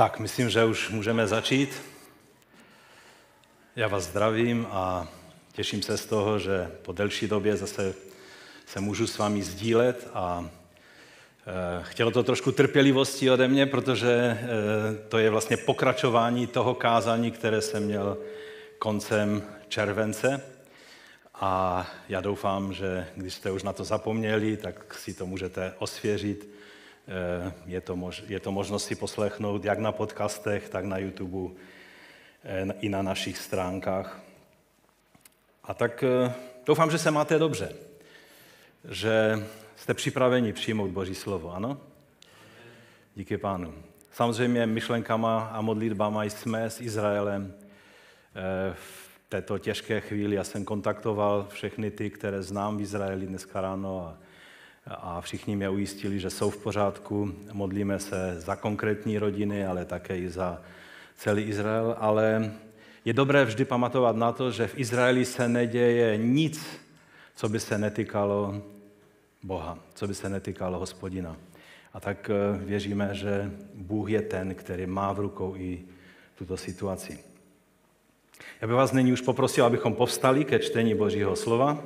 Tak, myslím, že už můžeme začít. Já vás zdravím a těším se z toho, že po delší době zase se můžu s vámi sdílet a e, chtělo to trošku trpělivosti ode mě, protože e, to je vlastně pokračování toho kázání, které jsem měl koncem července. A já doufám, že když jste už na to zapomněli, tak si to můžete osvěžit je to, mož, je to možnost si poslechnout jak na podcastech, tak na YouTube eh, i na našich stránkách. A tak eh, doufám, že se máte dobře, že jste připraveni přijmout Boží slovo, ano? Díky pánu. Samozřejmě myšlenkama a modlitbama jsme s Izraelem v této těžké chvíli. Já jsem kontaktoval všechny ty, které znám v Izraeli dneska ráno a a všichni mě ujistili, že jsou v pořádku. Modlíme se za konkrétní rodiny, ale také i za celý Izrael. Ale je dobré vždy pamatovat na to, že v Izraeli se neděje nic, co by se netýkalo Boha, co by se netýkalo hospodina. A tak eh, věříme, že Bůh je ten, který má v rukou i tuto situaci. Já bych vás nyní už poprosil, abychom povstali ke čtení Božího slova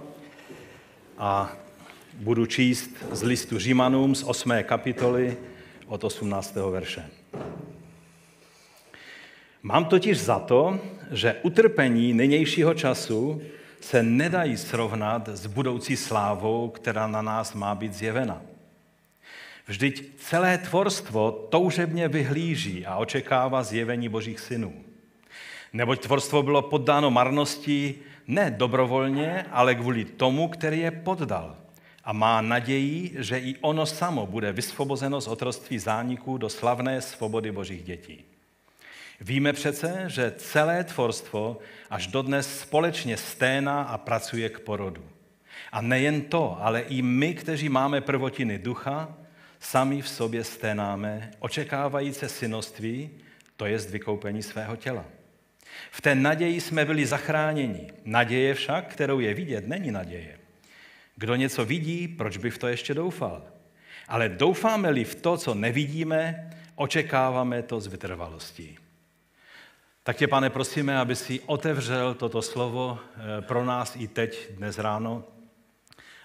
a budu číst z listu Římanům z 8. kapitoly od 18. verše. Mám totiž za to, že utrpení nynějšího času se nedají srovnat s budoucí slávou, která na nás má být zjevena. Vždyť celé tvorstvo toužebně vyhlíží a očekává zjevení božích synů. Neboť tvorstvo bylo poddáno marnosti ne dobrovolně, ale kvůli tomu, který je poddal – a má naději, že i ono samo bude vysvobozeno z otroství zániků do slavné svobody božích dětí. Víme přece, že celé tvorstvo až dodnes společně sténá a pracuje k porodu. A nejen to, ale i my, kteří máme prvotiny ducha, sami v sobě sténáme, očekávajíce synoství, to jest vykoupení svého těla. V té naději jsme byli zachráněni. Naděje však, kterou je vidět, není naděje. Kdo něco vidí, proč by v to ještě doufal? Ale doufáme-li v to, co nevidíme, očekáváme to z vytrvalostí. Tak tě, pane, prosíme, aby si otevřel toto slovo eh, pro nás i teď, dnes ráno,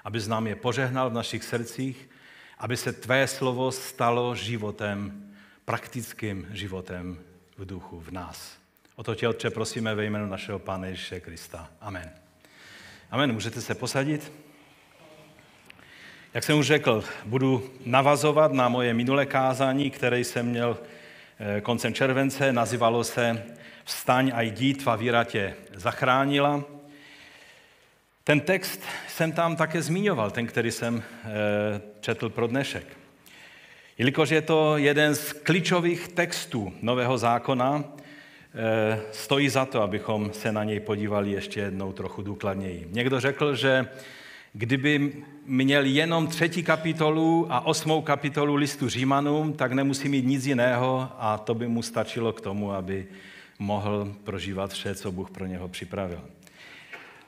aby nám je požehnal v našich srdcích, aby se tvé slovo stalo životem, praktickým životem v duchu, v nás. O to tě, Otče, prosíme ve jménu našeho Pána Ježíše Krista. Amen. Amen. Můžete se posadit? Jak jsem už řekl, budu navazovat na moje minulé kázání, které jsem měl eh, koncem července, nazývalo se Vstaň a jdi, tvá víra tě zachránila. Ten text jsem tam také zmiňoval, ten, který jsem eh, četl pro dnešek. Jelikož je to jeden z klíčových textů Nového zákona, eh, stojí za to, abychom se na něj podívali ještě jednou trochu důkladněji. Někdo řekl, že Kdyby měl jenom třetí kapitolu a osmou kapitolu listu Římanům, tak nemusí mít nic jiného a to by mu stačilo k tomu, aby mohl prožívat vše, co Bůh pro něho připravil.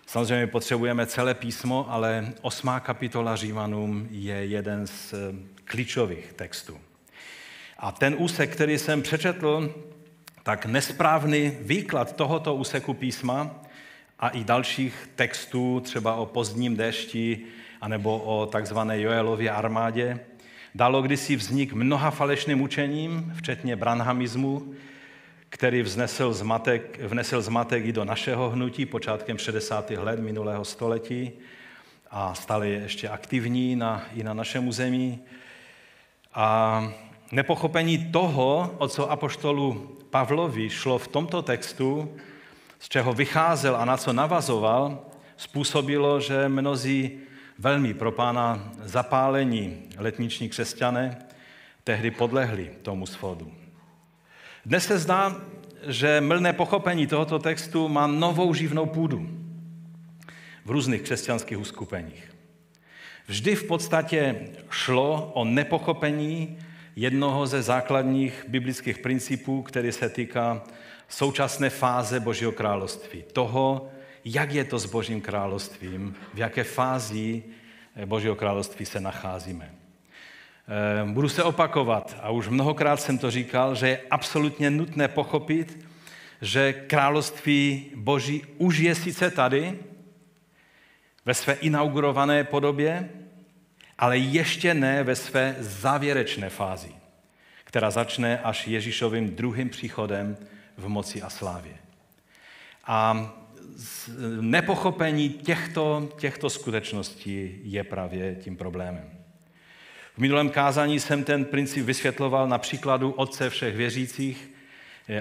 Samozřejmě potřebujeme celé písmo, ale osmá kapitola Římanům je jeden z eh, klíčových textů. A ten úsek, který jsem přečetl, tak nesprávný výklad tohoto úseku písma a i dalších textů, třeba o pozdním dešti, anebo o takzvané Joelově armádě, dalo kdysi vznik mnoha falešným učením, včetně branhamismu, který vznesl zmatek, vnesl zmatek i do našeho hnutí počátkem 60. let minulého století a stále je ještě aktivní na, i na našem území. A nepochopení toho, o co apoštolu Pavlovi šlo v tomto textu, z čeho vycházel a na co navazoval, způsobilo, že mnozí velmi pro pána zapálení letniční křesťané tehdy podlehli tomu shodu. Dnes se zdá, že mylné pochopení tohoto textu má novou živnou půdu v různých křesťanských uskupeních. Vždy v podstatě šlo o nepochopení jednoho ze základních biblických principů, který se týká současné fáze Božího království. Toho, jak je to s Božím královstvím, v jaké fázi Božího království se nacházíme. budu se opakovat a už mnohokrát jsem to říkal, že je absolutně nutné pochopit, že království Boží už je sice tady, ve své inaugurované podobě, ale ještě ne ve své závěrečné fázi, která začne až Ježíšovým druhým příchodem v moci a slávě. A nepochopení těchto, těchto skutečností je právě tím problémem. V minulém kázání jsem ten princip vysvětloval na příkladu Otce všech věřících,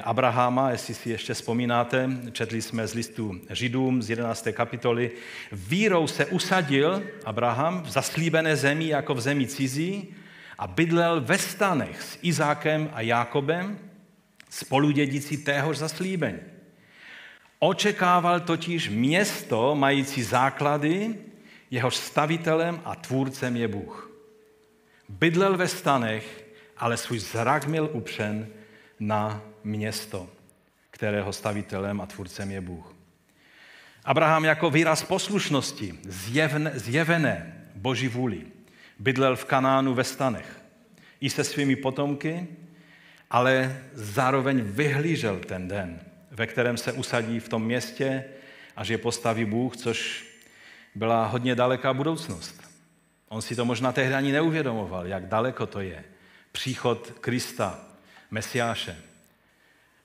Abrahama, jestli si ještě vzpomínáte, četli jsme z listu Židům z 11. kapitoly. Vírou se usadil Abraham v zaslíbené zemi jako v zemi cizí a bydlel ve stanech s Izákem a Jákobem, spoludědicí téhož zaslíbení. Očekával totiž město mající základy, jehož stavitelem a tvůrcem je Bůh. Bydlel ve stanech, ale svůj zrak měl upřen na město, kterého stavitelem a tvůrcem je Bůh. Abraham jako výraz poslušnosti, zjevne, zjevené Boží vůli, bydlel v Kanánu ve stanech i se svými potomky, ale zároveň vyhlížel ten den, ve kterém se usadí v tom městě a že postaví Bůh, což byla hodně daleká budoucnost. On si to možná tehdy ani neuvědomoval, jak daleko to je. Příchod Krista, Mesiáše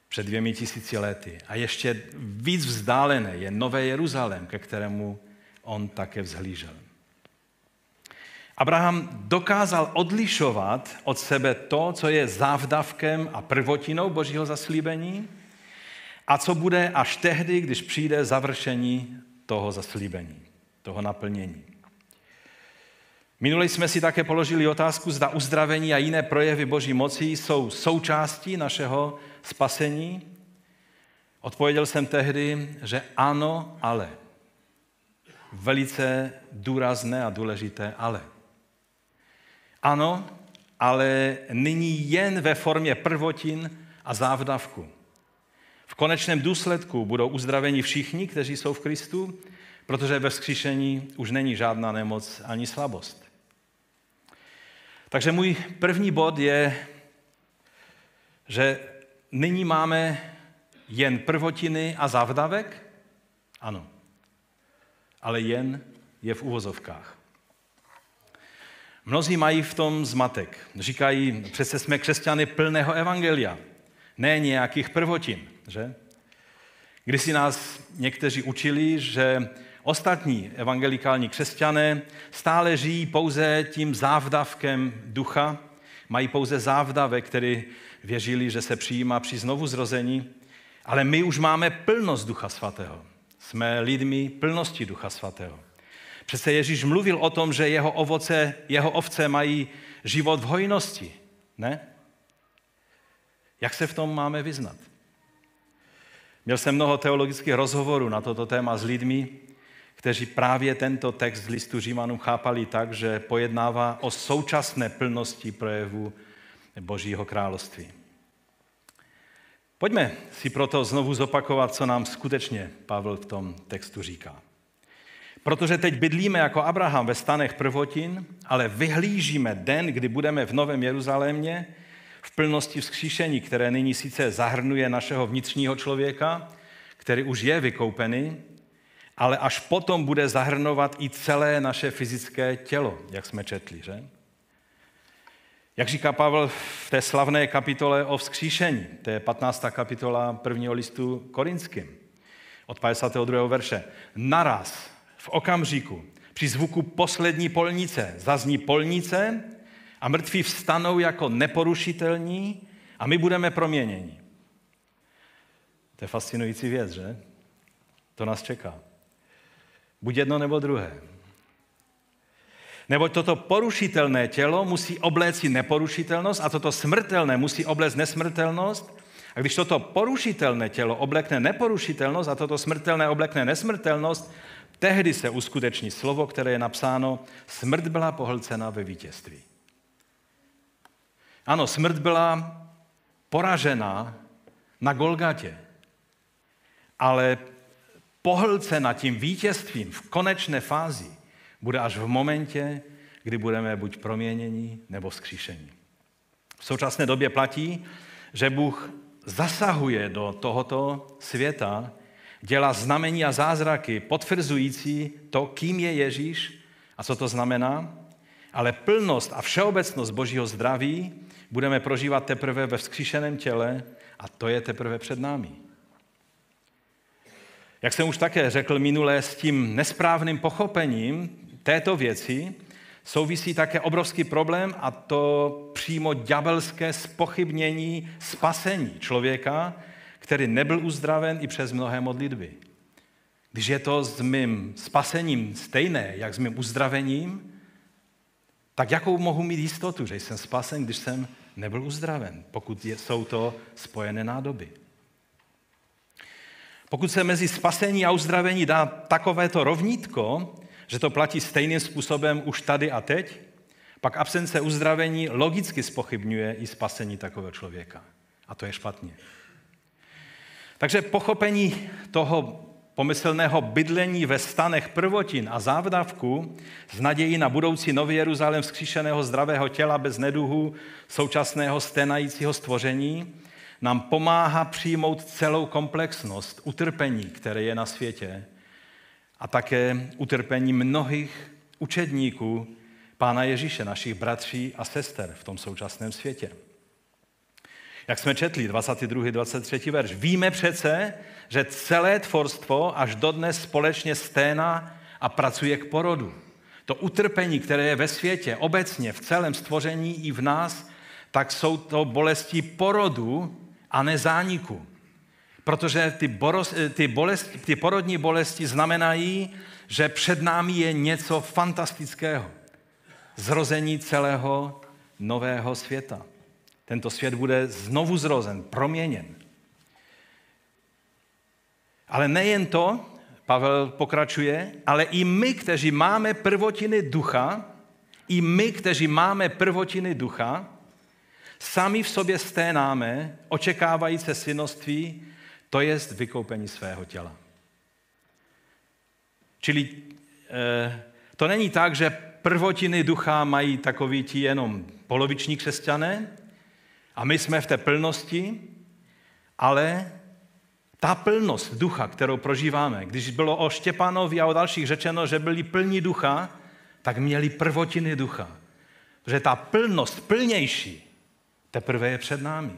před dvěmi tisíci lety. A ještě víc vzdálené je Nové Jeruzalém, ke kterému on také vzhlížel. Abraham dokázal odlišovat od sebe to, co je závdavkem a prvotinou božího zaslíbení a co bude až tehdy, když přijde završení toho zaslíbení, toho naplnění. Minule jsme si také položili otázku, zda uzdravení a jiné projevy Boží moci jsou součástí našeho spasení. Odpověděl jsem tehdy, že ano, ale. Velice důrazné a důležité ale. Ano, ale nyní jen ve formě prvotin a závdavku. V konečném důsledku budou uzdraveni všichni, kteří jsou v Kristu, protože ve vzkříšení už není žádná nemoc ani slabost. Takže můj první bod je, že nyní máme jen prvotiny a závdavek? Ano. Ale jen je v uvozovkách. Mnozí mají v tom zmatek. Říkají, přece jsme křesťany plného evangelia, ne nějakých prvotin, že? Když si nás někteří učili, že Ostatní evangelikální křesťané stále žijí pouze tím závdavkem ducha, mají pouze závdavek, který věřili, že se přijímá při znovu zrození, ale my už máme plnost Ducha Svatého. Jsme lidmi plnosti Ducha Svatého. Přece Ježíš mluvil o tom, že jeho ovoce, jeho ovce mají život v hojnosti. Ne? Jak se v tom máme vyznat? Měl jsem mnoho teologických rozhovorů na toto téma s lidmi, kteří právě tento text z listu Římanům chápali tak, že pojednává o současné plnosti projevu Božího království. Pojďme si proto znovu zopakovat, co nám skutečně Pavel v tom textu říká. Protože teď bydlíme jako Abraham ve stanech prvotin, ale vyhlížíme den, kdy budeme v Novém Jeruzalémě, v plnosti vzkříšení, které nyní sice zahrnuje našeho vnitřního člověka, který už je vykoupený, ale až potom bude zahrnovat i celé naše fyzické tělo, jak jsme četli, že? Jak říká Pavel v té slavné kapitole o vzkříšení, to je 15. kapitola prvního listu korinským, od 52. verše. Naraz, v okamžiku, při zvuku poslední polnice, zazní polnice a mrtví vstanou jako neporušitelní a my budeme proměněni. To je fascinující věc, že? To nás čeká. Buď jedno nebo druhé. Neboť toto porušitelné tělo musí obléci neporušitelnost a toto smrtelné musí obléct nesmrtelnost. A když toto porušitelné tělo oblekne neporušitelnost a toto smrtelné oblekne nesmrtelnost, tehdy se uskuteční slovo, které je napsáno, smrt byla pohlcena ve vítězství. Ano, smrt byla poražena na Golgatě, ale pohlcena tím vítězstvím v konečné fázi bude až v momentě, kdy budeme buď proměněni nebo vzkříšení. V současné době platí, že Bůh zasahuje do tohoto světa, dělá znamení a zázraky potvrzující to, kým je Ježíš a co to znamená, ale plnost a všeobecnost Božího zdraví budeme prožívat teprve ve vzkříšeném těle a to je teprve před námi. Jak jsem už také řekl minule, s tím nesprávným pochopením této věci souvisí také obrovský problém a to přímo ďabelské spochybnění spasení člověka, který nebyl uzdraven i přes mnohé modlitby. Když je to s mým spasením stejné, jak s mým uzdravením, tak jakou mohu mít jistotu, že jsem spasen, když jsem nebyl uzdraven, pokud jsou to spojené nádoby. Pokud se mezi spasení a uzdravení dá takovéto rovnítko, že to platí stejným způsobem už tady a teď, pak absence uzdravení logicky spochybňuje i spasení takového člověka. A to je špatně. Takže pochopení toho pomyslného bydlení ve stanech prvotin a závdavku z naději na budoucí Nový Jeruzalém vzkříšeného zdravého těla bez neduhu současného sténajícího stvoření nám pomáhá přijmout celou komplexnost utrpení, které je na světě a také utrpení mnohých učedníků Pána Ježíše, našich bratří a sester v tom současném světě. Jak jsme četli, 22. 23. verš. Víme přece, že celé tvorstvo až dodnes společně sténa a pracuje k porodu. To utrpení, které je ve světě, obecně, v celém stvoření i v nás, tak jsou to bolesti porodu a ne zániku. Protože ty, boros, ty, bolesti, ty porodní bolesti znamenají, že před námi je něco fantastického. Zrození celého nového světa. Tento svět bude znovu zrozen, proměněn. Ale nejen to, Pavel pokračuje, ale i my, kteří máme prvotiny ducha, i my, kteří máme prvotiny ducha, sami v sobě sténáme, očekávající synoství, to je vykoupení svého těla. Čili e, to není tak, že prvotiny ducha mají takový ti jenom poloviční křesťané a my jsme v té plnosti, ale ta plnost ducha, kterou prožíváme, když bylo o Štěpanovi a o dalších řečeno, že byli plní ducha, tak měli prvotiny ducha. Že ta plnost plnější teprve je před námi.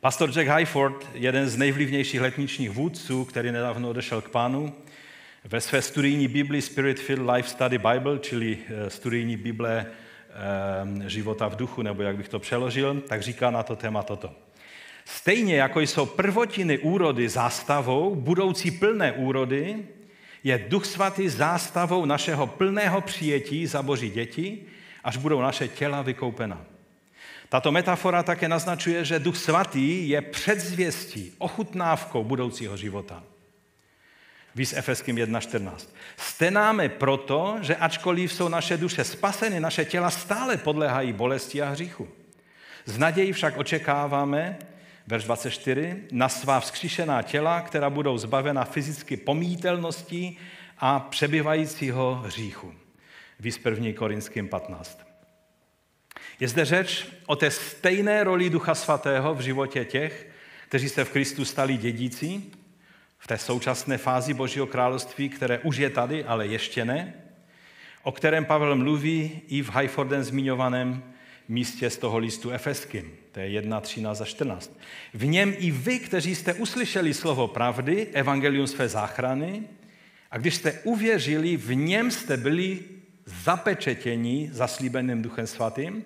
Pastor Jack Highford, jeden z nejvlivnějších letničních vůdců, který nedávno odešel k pánu, ve své studijní Bibli Spirit Filled Life Study Bible, čili eh, studijní Bible života v duchu, nebo jak bych to přeložil, tak říká na to téma toto. Stejně jako jsou prvotiny úrody zástavou, budoucí plné úrody, je Duch Svatý zástavou našeho plného přijetí za Boží děti, až budou naše těla vykoupena. Tato metafora také naznačuje, že Duch Svatý je předzvěstí, ochutnávkou budoucího života. Víz Efeským 1.14. Stenáme proto, že ačkoliv jsou naše duše spaseny, naše těla stále podléhají bolesti a hříchu. Z naději však očekáváme, verš 24, na svá vzkříšená těla, která budou zbavena fyzicky pomítelností a přebyvajícího hříchu. Víz 1. Korinským 15. Je zde řeč o té stejné roli Ducha Svatého v životě těch, kteří se v Kristu stali dědící, v té současné fázi Božího království, které už je tady, ale ještě ne, o kterém Pavel mluví i v Highforden zmiňovaném místě z toho listu Efeským. To je 1, 13 a 14. V něm i vy, kteří jste uslyšeli slovo pravdy, evangelium své záchrany, a když jste uvěřili, v něm jste byli zapečetění zaslíbeným Duchem Svatým,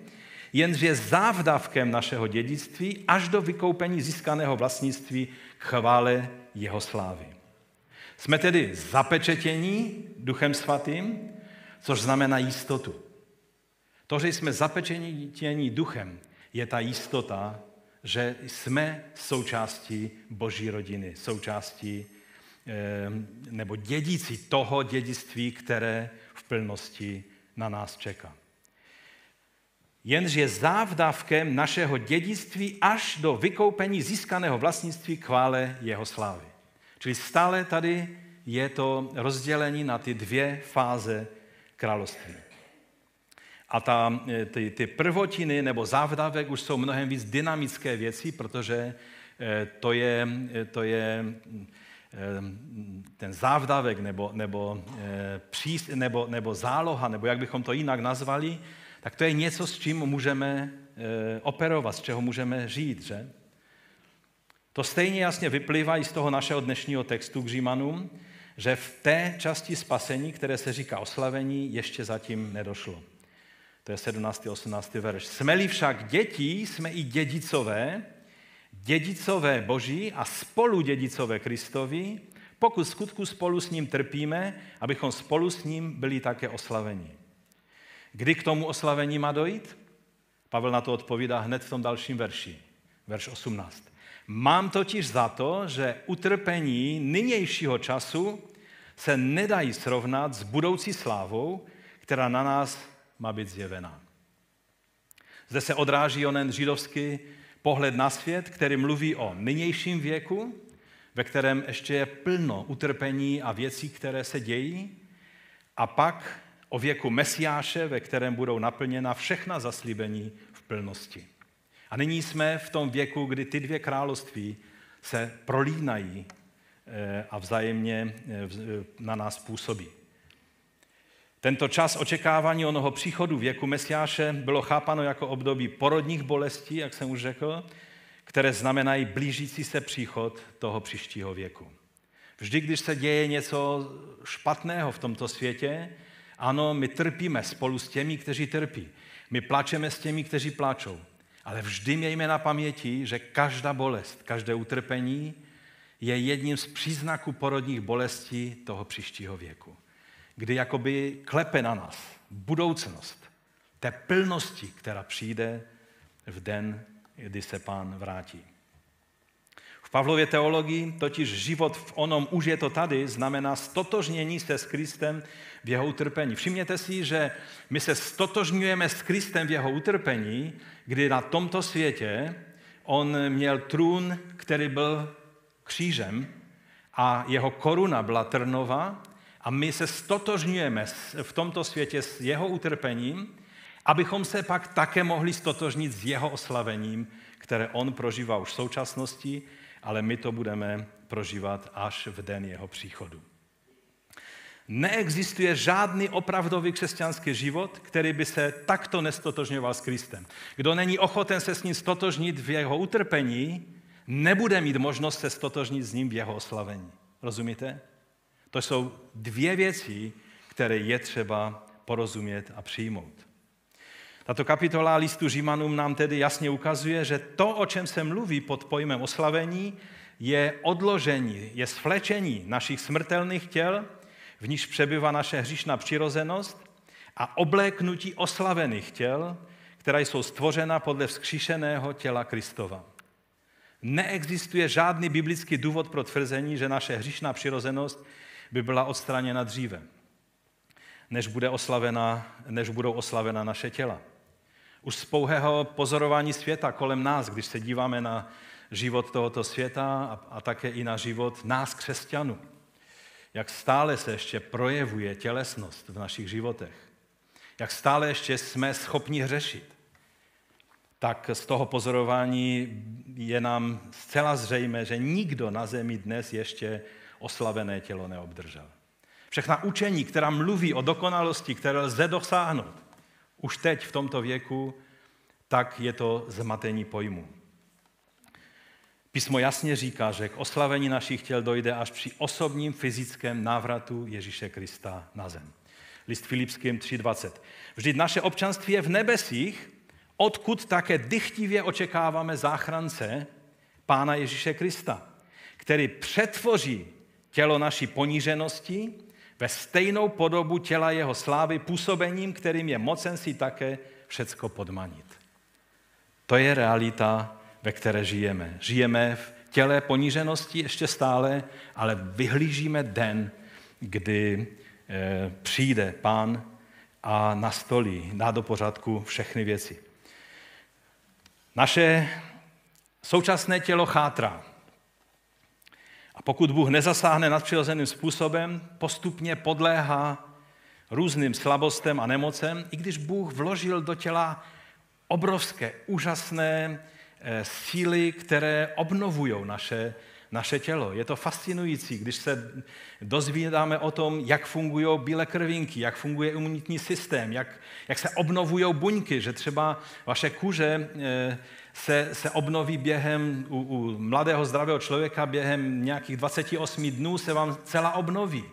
jenže závdavkem našeho dědictví až do vykoupení získaného vlastnictví k chvále jeho slávy. Jsme tedy zapečetění Duchem Svatým, což znamená jistotu. To, že jsme zapečetění duchem, je ta jistota, že jsme součástí Boží rodiny, součástí eh, nebo dědící toho dědictví, které v plnosti na nás čeká. Jenže je závdavkem našeho dědictví až do vykoupení získaného vlastnictví chvále jeho slávy. Čili stále tady je to rozdělení na ty dvě fáze království. A ta, ty, ty prvotiny nebo závdavek už jsou mnohem víc dynamické věci, protože to je, to je ten závdavek nebo, nebo, přís, nebo, nebo záloha, nebo jak bychom to jinak nazvali, tak to je něco, s čím můžeme operovat, z čeho můžeme žít. Že? To stejně jasně vyplývá i z toho našeho dnešního textu k Římanům, že v té části spasení, které se říká oslavení, ještě zatím nedošlo. To je 17. 18. verš. Jsme-li však dětí, jsme i dědicové, dědicové Boží a spolu dědicové Kristovi, pokud skutku spolu s ním trpíme, abychom spolu s ním byli také oslaveni. Kdy k tomu oslavení má dojít? Pavel na to odpovídá hned v tom dalším verši, verš 18. Mám totiž za to, že utrpení nynějšího času se nedají srovnat s budoucí slávou, která na nás má být zjevená. Zde se odráží onen židovský pohled na svět, který mluví o nynějším věku, ve kterém ještě je plno utrpení a věcí, které se dějí, a pak o věku Mesiáše, ve kterém budou naplněna všechna zaslíbení v plnosti. A nyní jsme v tom věku, kdy ty dvě království se prolínají eh, a vzájemně eh, eh, na nás působí. Tento čas očekávání onoho příchodu věku Mesiáše bylo chápano jako období porodních bolestí, jak jsem už řekl, které znamenají blížící se příchod toho příštího věku. Vždy, když se děje něco špatného v tomto světě, ano, my trpíme spolu s těmi, kteří trpí. My plačeme s těmi, kteří plačou. Ale vždy mějme na paměti, že každá bolest, každé utrpení je jedním z příznaků porodních bolestí toho příštího věku. Kdy jakoby klepe na nás budoucnost té plnosti, která přijde v den, kdy se pán vrátí. V Pavlově teologii totiž život v onom už je to tady znamená stotožnění se s Kristem v jeho utrpení. Všimněte si, že my se stotožňujeme s Kristem v jeho utrpení, kdy na tomto světě on měl trůn, který byl křížem a jeho koruna byla trnová a my se stotožňujeme v tomto světě s jeho utrpením, abychom se pak také mohli stotožnit s jeho oslavením, které on prožívá už v současnosti ale my to budeme prožívat až v den jeho příchodu. Neexistuje žádný opravdový křesťanský život, který by se takto nestotožňoval s Kristem. Kdo není ochoten se s ním stotožnit v jeho utrpení, nebude mít možnost se stotožnit s ním v jeho oslavení. Rozumíte? To jsou dvě věci, které je třeba porozumět a přijmout. Tato kapitola listu Římanům nám tedy jasně ukazuje, že to, o čem se mluví pod pojmem oslavení, je odložení, je svlečení našich smrtelných těl, v níž přebyvá naše hříšná přirozenost a obléknutí oslavených těl, která jsou stvořena podle vzkříšeného těla Kristova. Neexistuje žádný biblický důvod pro tvrzení, že naše hříšná přirozenost by byla odstraněna dříve, než, bude oslavena, než budou oslavena naše těla. Už z pouhého pozorování světa kolem nás, když se díváme na život tohoto světa a, a také i na život nás, křesťanů, jak stále se ještě projevuje tělesnost v našich životech, jak stále ještě jsme schopni hřešit, tak z toho pozorování je nám zcela zřejmé, že nikdo na zemi dnes ještě oslavené tělo neobdržel. Všechna učení, která mluví o dokonalosti, které lze dosáhnout, už teď v tomto věku, tak je to zmatení pojmu. Písmo jasně říká, že k oslavení našich těl dojde až při osobním fyzickém návratu Ježíše Krista na zem. List Filipským 3.20. Vždyť naše občanství je v nebesích, odkud také dychtivě očekáváme záchrance Pána Ježíše Krista, který přetvoří tělo naší poníženosti ve stejnou podobu těla jeho slávy působením, kterým je mocen si také všecko podmanit. To je realita, ve které žijeme. Žijeme v těle poníženosti ještě stále, ale vyhlížíme den, kdy e, přijde pán a nastolí, dá do pořádku všechny věci. Naše současné tělo chátrá. A pokud Bůh nezasáhne nadpřirozeným způsobem, postupně podléhá různým slabostem a nemocem, i když Bůh vložil do těla obrovské, úžasné eh, síly, které obnovují naše, naše tělo. Je to fascinující, když se dozvídáme o tom, jak fungují bílé krvinky, jak funguje imunitní systém, jak, jak se obnovují buňky, že třeba vaše kůže eh, se, se obnoví během, u, u mladého zdravého člověka během nějakých 28 dnů se vám celá obnoví.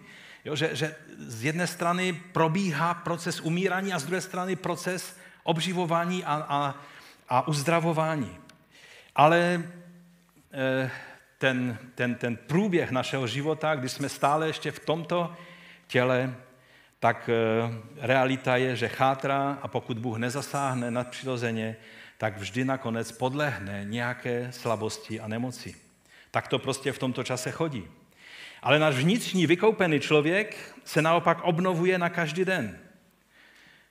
Jo, že, že z jedné strany probíhá proces umírání a z druhé strany proces obživování a, a, a uzdravování. Ale eh, ten, ten, ten průběh našeho života, kdy jsme stále ještě v tomto těle, tak eh, realita je, že chátra a pokud Bůh nezasáhne nadpřirozeně, tak vždy nakonec podlehne nějaké slabosti a nemoci. Tak to prostě v tomto čase chodí. Ale náš vnitřní vykoupený člověk se naopak obnovuje na každý den.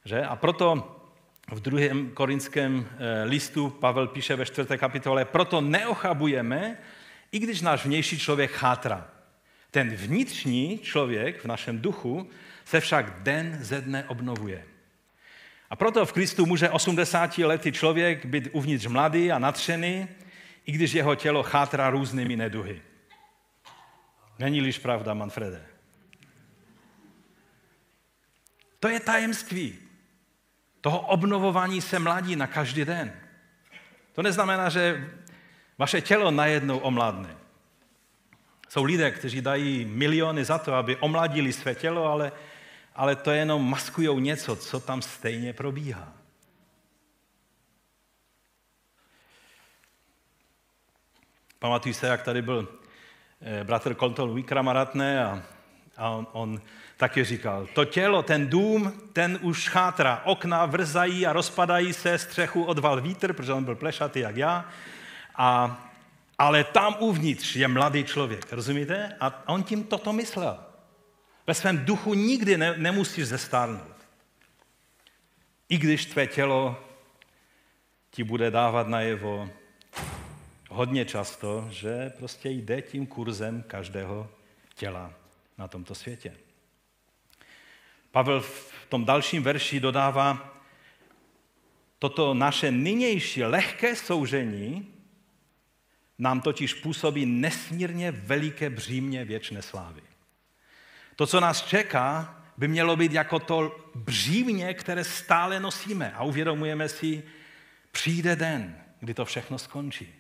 Že? A proto v druhém korinském eh, listu Pavel píše ve čtvrté kapitole, proto neochabujeme, i když náš vnější člověk chátra. Ten vnitřní člověk v našem duchu se však den ze dne obnovuje. A proto v Kristu může 80 letý člověk být uvnitř mladý a natřený, i když jeho tělo chátra různými neduhy. Není-liž pravda, Manfrede? To je tajemství toho obnovování se mladí na každý den. To neznamená, že vaše tělo najednou omladne. Jsou lidé, kteří dají miliony za to, aby omladili své tělo, ale, ale to jenom maskují něco, co tam stejně probíhá. Pamatuju se, jak tady byl Eh, bratr Koltol Vikramaratne a, a on, on taky říkal, to tělo, ten dům, ten už chátra, okna vrzají a rozpadají se, střechu odval vítr, protože on byl plešatý jak já, a, ale tam uvnitř je mladý člověk, rozumíte? A on tím toto myslel. Ve svém duchu nikdy ne, nemusíš zestárnout. I když tvé tělo ti bude dávat najevo, hodně často, že prostě jde tím kurzem každého těla na tomto světě. Pavel v tom dalším verši dodává, toto naše nynější lehké soužení nám totiž působí nesmírně veliké břímě věčné slávy. To, co nás čeká, by mělo být jako to břímě, které stále nosíme a uvědomujeme si, přijde den, kdy to všechno skončí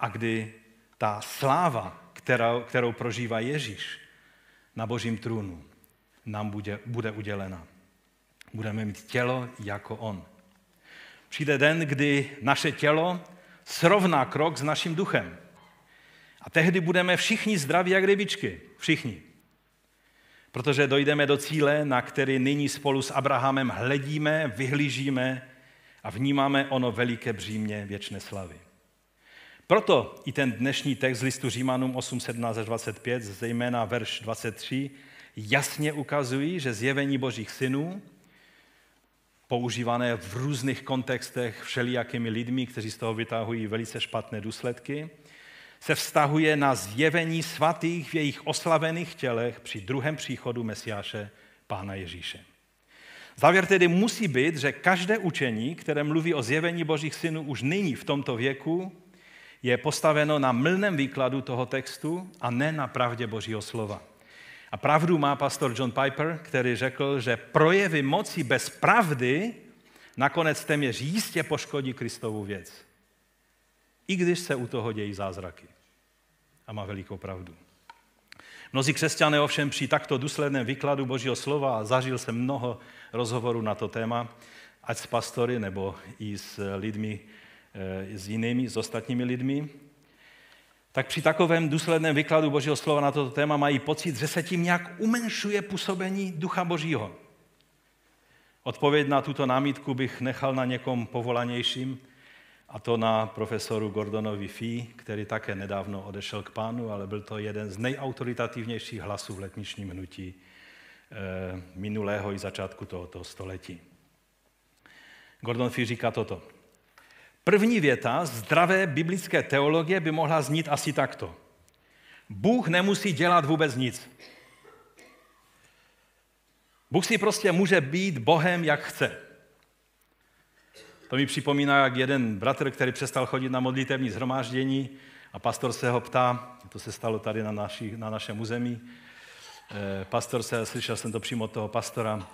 a kdy ta sláva, kterou, kterou prožívá Ježíš na božím trůnu, nám bude, bude udělena. Budeme mít tělo jako On. Přijde den, kdy naše tělo srovná krok s naším duchem. A tehdy budeme všichni zdraví jak rybičky. Všichni. Protože dojdeme do cíle, na který nyní spolu s Abrahamem hledíme, vyhlížíme a vnímáme ono veliké břímě věčné slavy. Proto i ten dnešní text z listu Římanům 8, 17 až 25, zejména verš 23, jasně ukazují, že zjevení božích synů, používané v různých kontextech všelijakými lidmi, kteří z toho vytahují velice špatné důsledky, se vztahuje na zjevení svatých v jejich oslavených tělech při druhém příchodu Mesiáše Pána Ježíše. Závěr tedy musí být, že každé učení, které mluví o zjevení božích synů už nyní v tomto věku, je postaveno na mlném výkladu toho textu a ne na pravdě Božího slova. A pravdu má pastor John Piper, který řekl, že projevy moci bez pravdy nakonec téměř jistě poškodí Kristovu věc. I když se u toho dějí zázraky. A má velikou pravdu. Mnozí křesťané ovšem při takto důsledném výkladu Božího slova, a zažil jsem mnoho rozhovorů na to téma, ať s pastory nebo i s lidmi, Eh, s jinými, s ostatními lidmi, tak při takovém důsledném výkladu Božího slova na toto téma mají pocit, že se tím nějak umenšuje působení Ducha Božího. Odpověď na tuto námitku bych nechal na někom povolanějším, a to na profesoru Gordonovi Fee, který také nedávno odešel k pánu, ale byl to jeden z nejautoritativnějších hlasů v letničním hnutí eh, minulého i začátku tohoto století. Gordon Fee říká toto. První věta zdravé biblické teologie by mohla znít asi takto. Bůh nemusí dělat vůbec nic. Bůh si prostě může být Bohem, jak chce. To mi připomíná, jak jeden bratr, který přestal chodit na modlitevní zhromáždění a pastor se ho ptá, to se stalo tady na, naši, na našem území, eh, pastor se, slyšel jsem to přímo od toho pastora,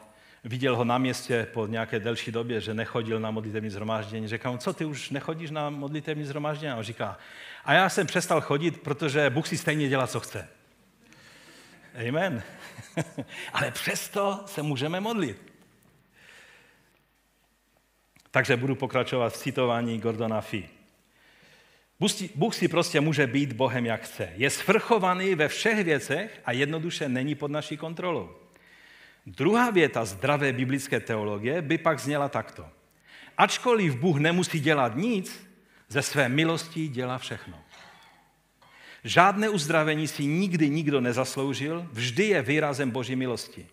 viděl ho na městě po nějaké delší době, že nechodil na modlitevní zhromáždění. Řekl mu, co ty už nechodíš na modlitevní zhromáždění? A on říká, a já jsem přestal chodit, protože Bůh si stejně dělá, co chce. Amen. Ale přesto se můžeme modlit. Takže budu pokračovat v citování Gordona Fee. Bůh si prostě může být Bohem, jak chce. Je svrchovaný ve všech věcech a jednoduše není pod naší kontrolou. Druhá věta zdravé biblické teologie by pak zněla takto. Ačkoliv Bůh nemusí dělat nic, ze své milosti dělá všechno. Žádné uzdravení si nikdy nikdo nezasloužil, vždy je výrazem Boží milosti.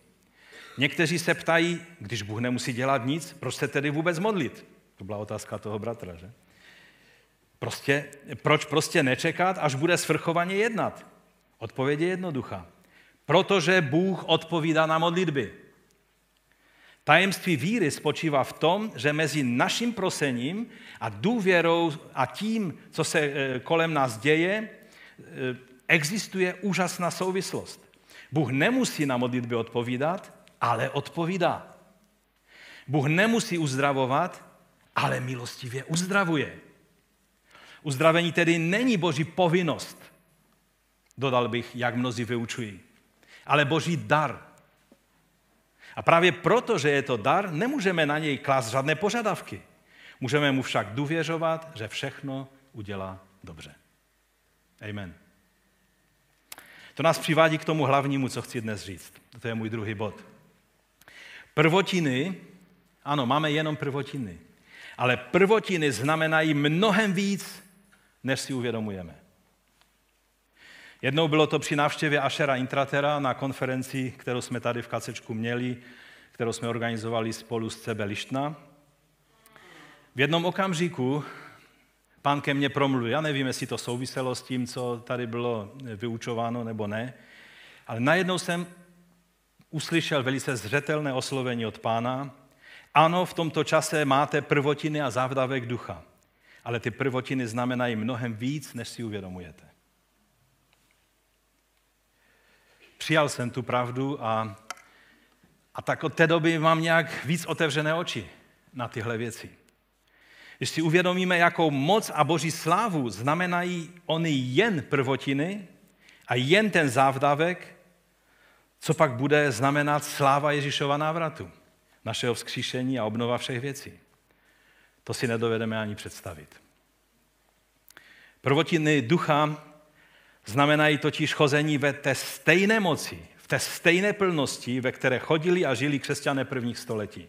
Někteří se ptají, když Bůh nemusí dělat nic, proč se tedy vůbec modlit? To byla otázka toho bratra, že? Prostě, proč prostě nečekat, až bude svrchovaně jednat? Odpověď je jednoduchá. Protože Bůh odpovídá na modlitby. Tajemství víry spočívá v tom, že mezi naším prosením a důvěrou a tím, co se eh, kolem nás děje, eh, existuje úžasná souvislost. Bůh nemusí na modlitby odpovídat, ale odpovídá. Bůh nemusí uzdravovat, ale milostivě uzdravuje. Uzdravení tedy není boží povinnost, dodal bych, jak mnozí vyučují, ale boží dar. A právě proto, že je to dar, nemůžeme na něj klást žádné požadavky. Můžeme mu však důvěřovat, že všechno udělá dobře. Amen. To nás přivádí k tomu hlavnímu, co chci dnes říct. To je můj druhý bod. Prvotiny, ano, máme jenom prvotiny, ale prvotiny znamenají mnohem víc, než si uvědomujeme. Jednou bylo to při návštěvě Ashera Intratera na konferenci, kterou jsme tady v Kacečku měli, kterou jsme organizovali spolu s CB Lištna. V jednom okamžiku pán ke mně promluvil. Já nevím, jestli to souviselo s tím, co tady bylo vyučováno nebo ne, ale najednou jsem uslyšel velice zřetelné oslovení od pána. Ano, v tomto čase máte prvotiny a závdavek ducha, ale ty prvotiny znamenají mnohem víc, než si uvědomujete. Přijal jsem tu pravdu a, a tak od té doby mám nějak víc otevřené oči na tyhle věci. Když si uvědomíme, jakou moc a boží slávu znamenají oni jen prvotiny a jen ten závdavek, co pak bude znamenat sláva Ježíšova návratu, našeho vzkříšení a obnova všech věcí. To si nedovedeme ani představit. Prvotiny ducha znamenají totiž chození ve té stejné moci, v té stejné plnosti, ve které chodili a žili křesťané prvních století.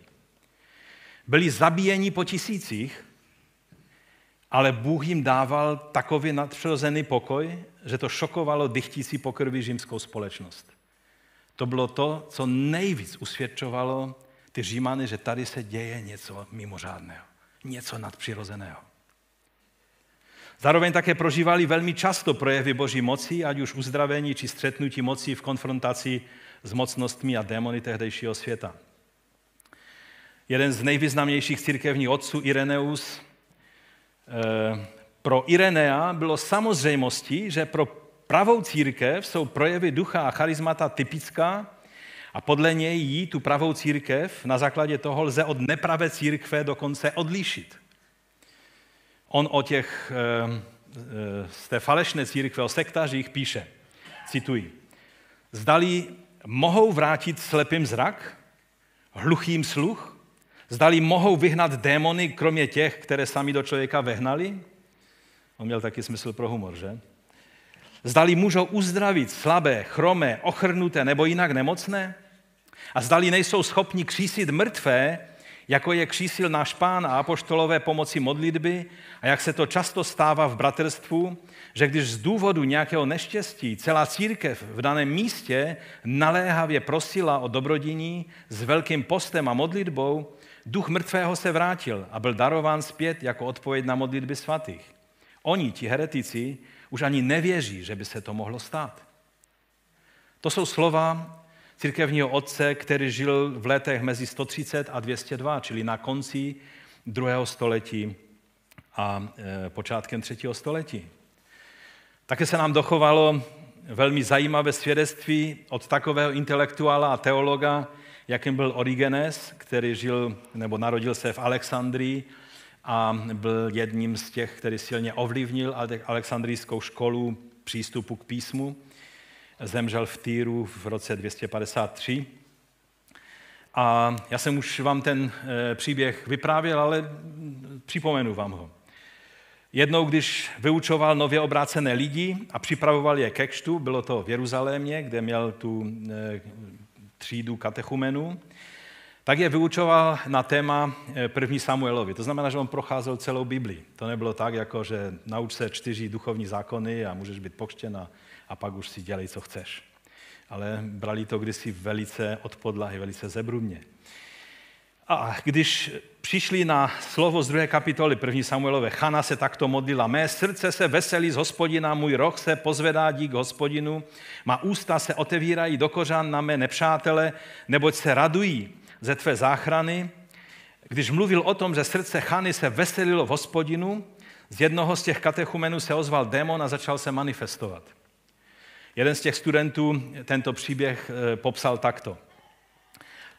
Byli zabíjeni po tisících, ale Bůh jim dával takový nadpřirozený pokoj, že to šokovalo dychtící pokrví římskou společnost. To bylo to, co nejvíc usvědčovalo ty Římany, že tady se děje něco mimořádného, něco nadpřirozeného. Zároveň také prožívali velmi často projevy boží moci, ať už uzdravení či střetnutí moci v konfrontaci s mocnostmi a démony tehdejšího světa. Jeden z nejvýznamnějších církevních otců, Ireneus, eh, pro Irenea bylo samozřejmostí, že pro pravou církev jsou projevy ducha a charismata typická a podle něj jí, tu pravou církev, na základě toho lze od nepravé církve dokonce odlíšit. On o těch, eh, eh, z té falešné církve, o sektařích píše, cituji, zdali mohou vrátit slepým zrak, hluchým sluch, zdali mohou vyhnat démony, kromě těch, které sami do člověka vehnali. On měl taky smysl pro humor, že? Zdali můžou uzdravit slabé, chromé, ochrnuté nebo jinak nemocné? A zdali nejsou schopni křísit mrtvé, jako je křísil náš pán a apoštolové pomocí modlitby a jak se to často stává v bratrstvu, že když z důvodu nějakého neštěstí celá církev v daném místě naléhavě prosila o dobrodiní s velkým postem a modlitbou, duch mrtvého se vrátil a byl darován zpět jako odpověď na modlitby svatých. Oni, ti heretici, už ani nevěří, že by se to mohlo stát. To jsou slova církevního otce, který žil v letech mezi 130 a 202, čili na konci druhého století a e, počátkem třetího století. Také se nám dochovalo velmi zajímavé svědectví od takového intelektuála a teologa, jakým byl Origenes, který žil nebo narodil se v Alexandrii a byl jedním z těch, který silně ovlivnil alexandrijskou školu přístupu k písmu. Zemřel v Týru v roce 253. A já jsem už vám ten eh, příběh vyprávěl, ale připomenu vám ho. Jednou, když vyučoval nově obrácené lidi a připravoval je ke kštu, bylo to v Jeruzalémě, kde měl tu eh, třídu katechumenů, tak je vyučoval na téma eh, první Samuelovi. To znamená, že on procházel celou Bibli. To nebylo tak, jako že nauč se čtyři duchovní zákony a můžeš být pokštěn a, a pak už si dělej, co chceš. Ale brali to kdysi velice od podlahy, velice zebrubně. A když přišli na slovo z druhé kapitoly první Samuelové, Chana se takto modlila, mé srdce se veselí z hospodina, můj roh se pozvedá dík hospodinu, má ústa se otevírají do kořán na mé nepřátele, neboť se radují ze tvé záchrany. Když mluvil o tom, že srdce Chany se veselilo v hospodinu, z jednoho z těch katechumenů se ozval démon a začal se manifestovat. Jeden z těch studentů tento příběh eh, popsal takto.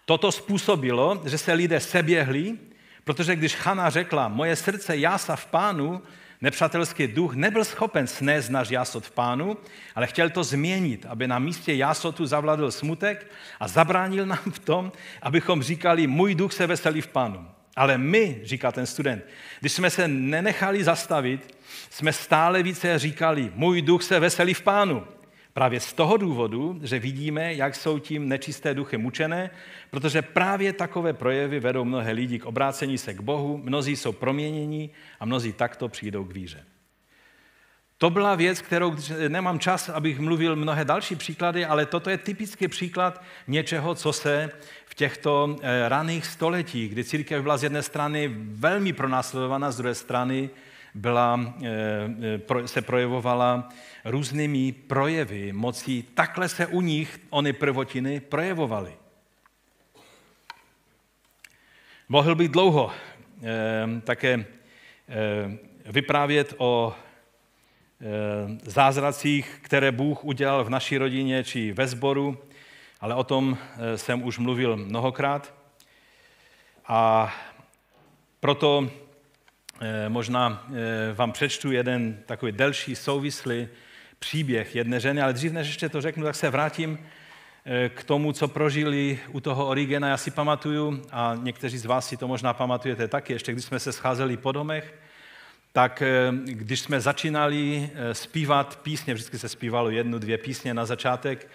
Toto způsobilo, že se lidé seběhli, protože když Chana řekla, moje srdce jása v pánu, nepřátelský duch nebyl schopen snést náš jásot v pánu, ale chtěl to změnit, aby na místě jásotu zavladl smutek a zabránil nám v tom, abychom říkali, můj duch se veselí v pánu. Ale my, říká ten student, když jsme se nenechali zastavit, jsme stále více říkali, můj duch se veselí v pánu. Právě z toho důvodu, že vidíme, jak jsou tím nečisté duchy mučené, protože právě takové projevy vedou mnohé lidi k obrácení se k Bohu, mnozí jsou proměnění a mnozí takto přijdou k víře. To byla věc, kterou nemám čas, abych mluvil mnohé další příklady, ale toto je typický příklad něčeho, co se v těchto eh, raných stoletích, kdy církev byla z jedné strany velmi pronásledovaná, z druhé strany byla, eh, eh, se projevovala různými projevy mocí. Takhle se u nich ony prvotiny projevovaly. Mohl bych dlouho eh, také vyprávět o zázracích, které Bůh udělal v naší rodině či ve sboru, ale o tom jsem už mluvil mnohokrát. A proto Eh, možná eh, vám přečtu jeden takový delší souvislý příběh jedné ženy, ale dřív než ještě to řeknu, tak se vrátím eh, k tomu, co prožili u toho Origena. Já si pamatuju, a někteří z vás si to možná pamatujete taky, ještě když jsme se scházeli po domech, tak když jsme začínali zpívat písně, vždycky se zpívalo jednu, dvě písně na začátek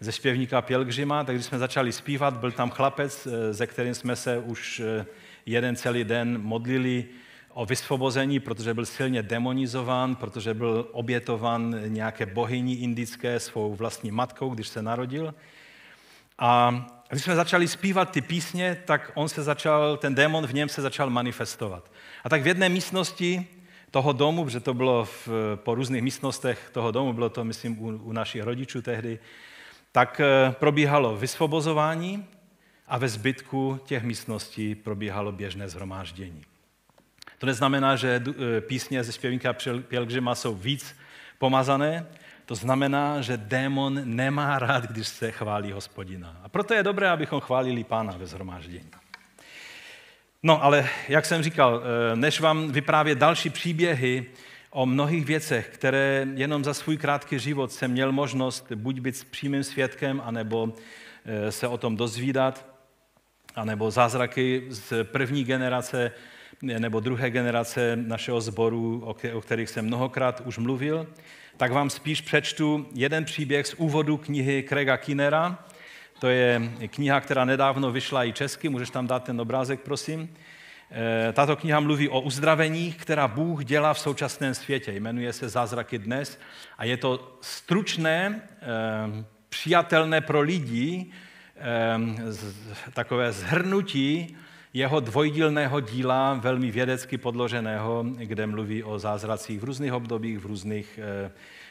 ze zpěvníka Pělgřima, tak když jsme začali zpívat, byl tam chlapec, ze kterým jsme se už jeden celý den modlili o vysvobození, protože byl silně demonizován, protože byl obětovan nějaké bohyni indické svou vlastní matkou, když se narodil. A když jsme začali zpívat ty písně, tak on se začal, ten démon v něm se začal manifestovat. A tak v jedné místnosti toho domu, protože to bylo v, po různých místnostech toho domu, bylo to, myslím, u, u našich rodičů tehdy, tak eh, probíhalo vysvobozování a ve zbytku těch místností probíhalo běžné zhromáždění. To neznamená, že e, písně ze zpěvníka Pělgřima jsou víc pomazané, to znamená, že démon nemá rád, když se chválí hospodina. A proto je dobré, abychom chválili pána ve zhromáždění. No, ale jak jsem říkal, e, než vám vyprávět další příběhy o mnohých věcech, které jenom za svůj krátký život jsem měl možnost buď být přímým svědkem, anebo e, se o tom dozvídat, anebo zázraky z první generace nebo druhé generace našeho sboru, o kterých jsem mnohokrát už mluvil, tak vám spíš přečtu jeden příběh z úvodu knihy Krega Kinera. To je kniha, která nedávno vyšla i česky, můžeš tam dát ten obrázek, prosím. Eh, tato kniha mluví o uzdraveních, která Bůh dělá v současném světě. Jmenuje se Zázraky dnes a je to stručné, eh, přijatelné pro lidi, eh, takové zhrnutí jeho dvojdílného díla, velmi vědecky podloženého, kde mluví o zázracích v různých obdobích, v různých eh,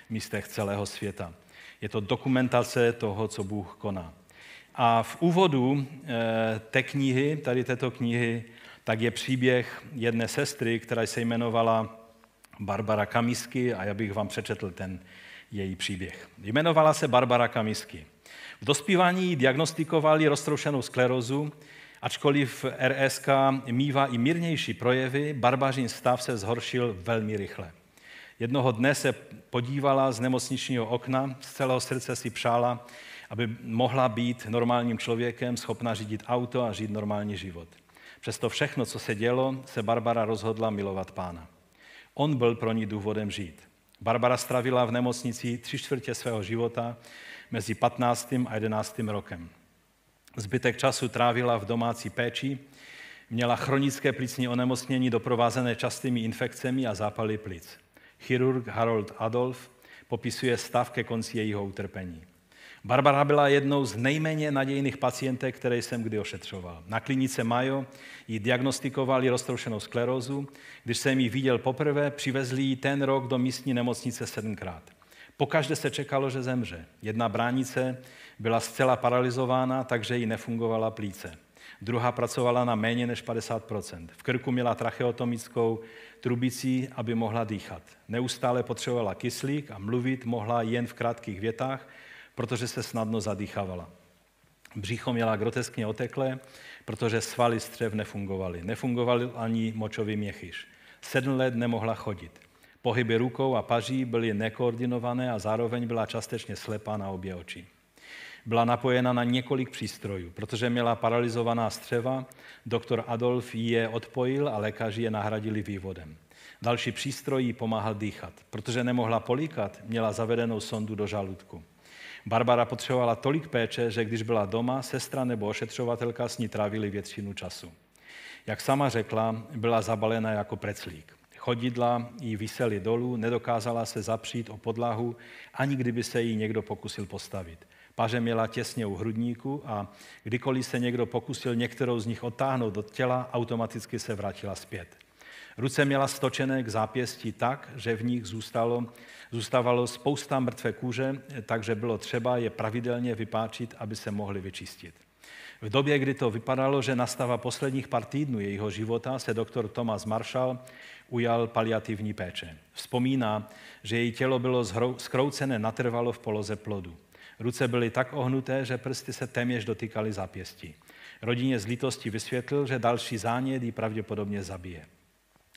místech celého světa. Je to dokumentace toho, co Bůh koná. A v úvodu té knihy, tady této knihy, tak je příběh jedné sestry, která se jmenovala Barbara Kamisky a já bych vám přečetl ten její příběh. Jmenovala se Barbara Kamisky. V dospívání diagnostikovali roztroušenou sklerózu, ačkoliv RSK mývá i mírnější projevy, barbařin stav se zhoršil velmi rychle. Jednoho dne se podívala z nemocničního okna, z celého srdce si přála, aby mohla být normálním člověkem, schopna řídit auto a žít normální život. Přesto všechno, co se dělo, se Barbara rozhodla milovat pána. On byl pro ní důvodem žít. Barbara stravila v nemocnici tři čtvrtě svého života mezi 15. a 11. rokem. Zbytek času trávila v domácí péči, měla chronické plicní onemocnění doprovázené častými infekcemi a zápaly plic. Chirurg Harold Adolf popisuje stav ke konci jejího utrpení. Barbara byla jednou z nejméně nadějných pacientek, které jsem kdy ošetřoval. Na klinice Mayo jí diagnostikovali roztroušenou sklerózu. Když jsem ji viděl poprvé, přivezli ji ten rok do místní nemocnice sedmkrát. Pokaždé se čekalo, že zemře. Jedna bránice byla zcela paralizována, takže jí nefungovala plíce. Druhá pracovala na méně než 50% V krku měla tracheotomickou trubici, aby mohla dýchat. Neustále potřebovala kyslík a mluvit mohla jen v krátkých větách, protože se snadno zadýchávala. Břicho měla groteskně oteklé, protože svaly střev nefungovaly. Nefungoval ani močový měchyš. Sedm let nemohla chodit. Pohyby rukou a paží byly nekoordinované a zároveň byla částečně slepá na obě oči. Byla napojena na několik přístrojů, protože měla paralizovaná střeva, doktor Adolf ji je odpojil a lékaři je nahradili vývodem. Další přístroj jí pomáhal dýchat. Protože nemohla políkat, měla zavedenou sondu do žaludku. Barbara potřebovala tolik péče, že když byla doma, sestra nebo ošetřovatelka s ní trávili většinu času. Jak sama řekla, byla zabalena jako preclík. Chodidla jí vysely dolů, nedokázala se zapřít o podlahu, ani kdyby se jí někdo pokusil postavit. Paže měla těsně u hrudníku a kdykoliv se někdo pokusil některou z nich odtáhnout do těla, automaticky se vrátila zpět. Ruce měla stočené k zápěstí tak, že v nich zůstalo, zůstávalo spousta mrtvé kůže, takže bylo třeba je pravidelně vypáčit, aby se mohly vyčistit. V době, kdy to vypadalo, že nastává posledních pár týdnů jejího života, se doktor Thomas Marshall ujal paliativní péče. Vzpomíná, že její tělo bylo skroucené natrvalo v poloze plodu. Ruce byly tak ohnuté, že prsty se téměř dotýkaly zápěstí. Rodině z lítosti vysvětlil, že další zánět ji pravděpodobně zabije.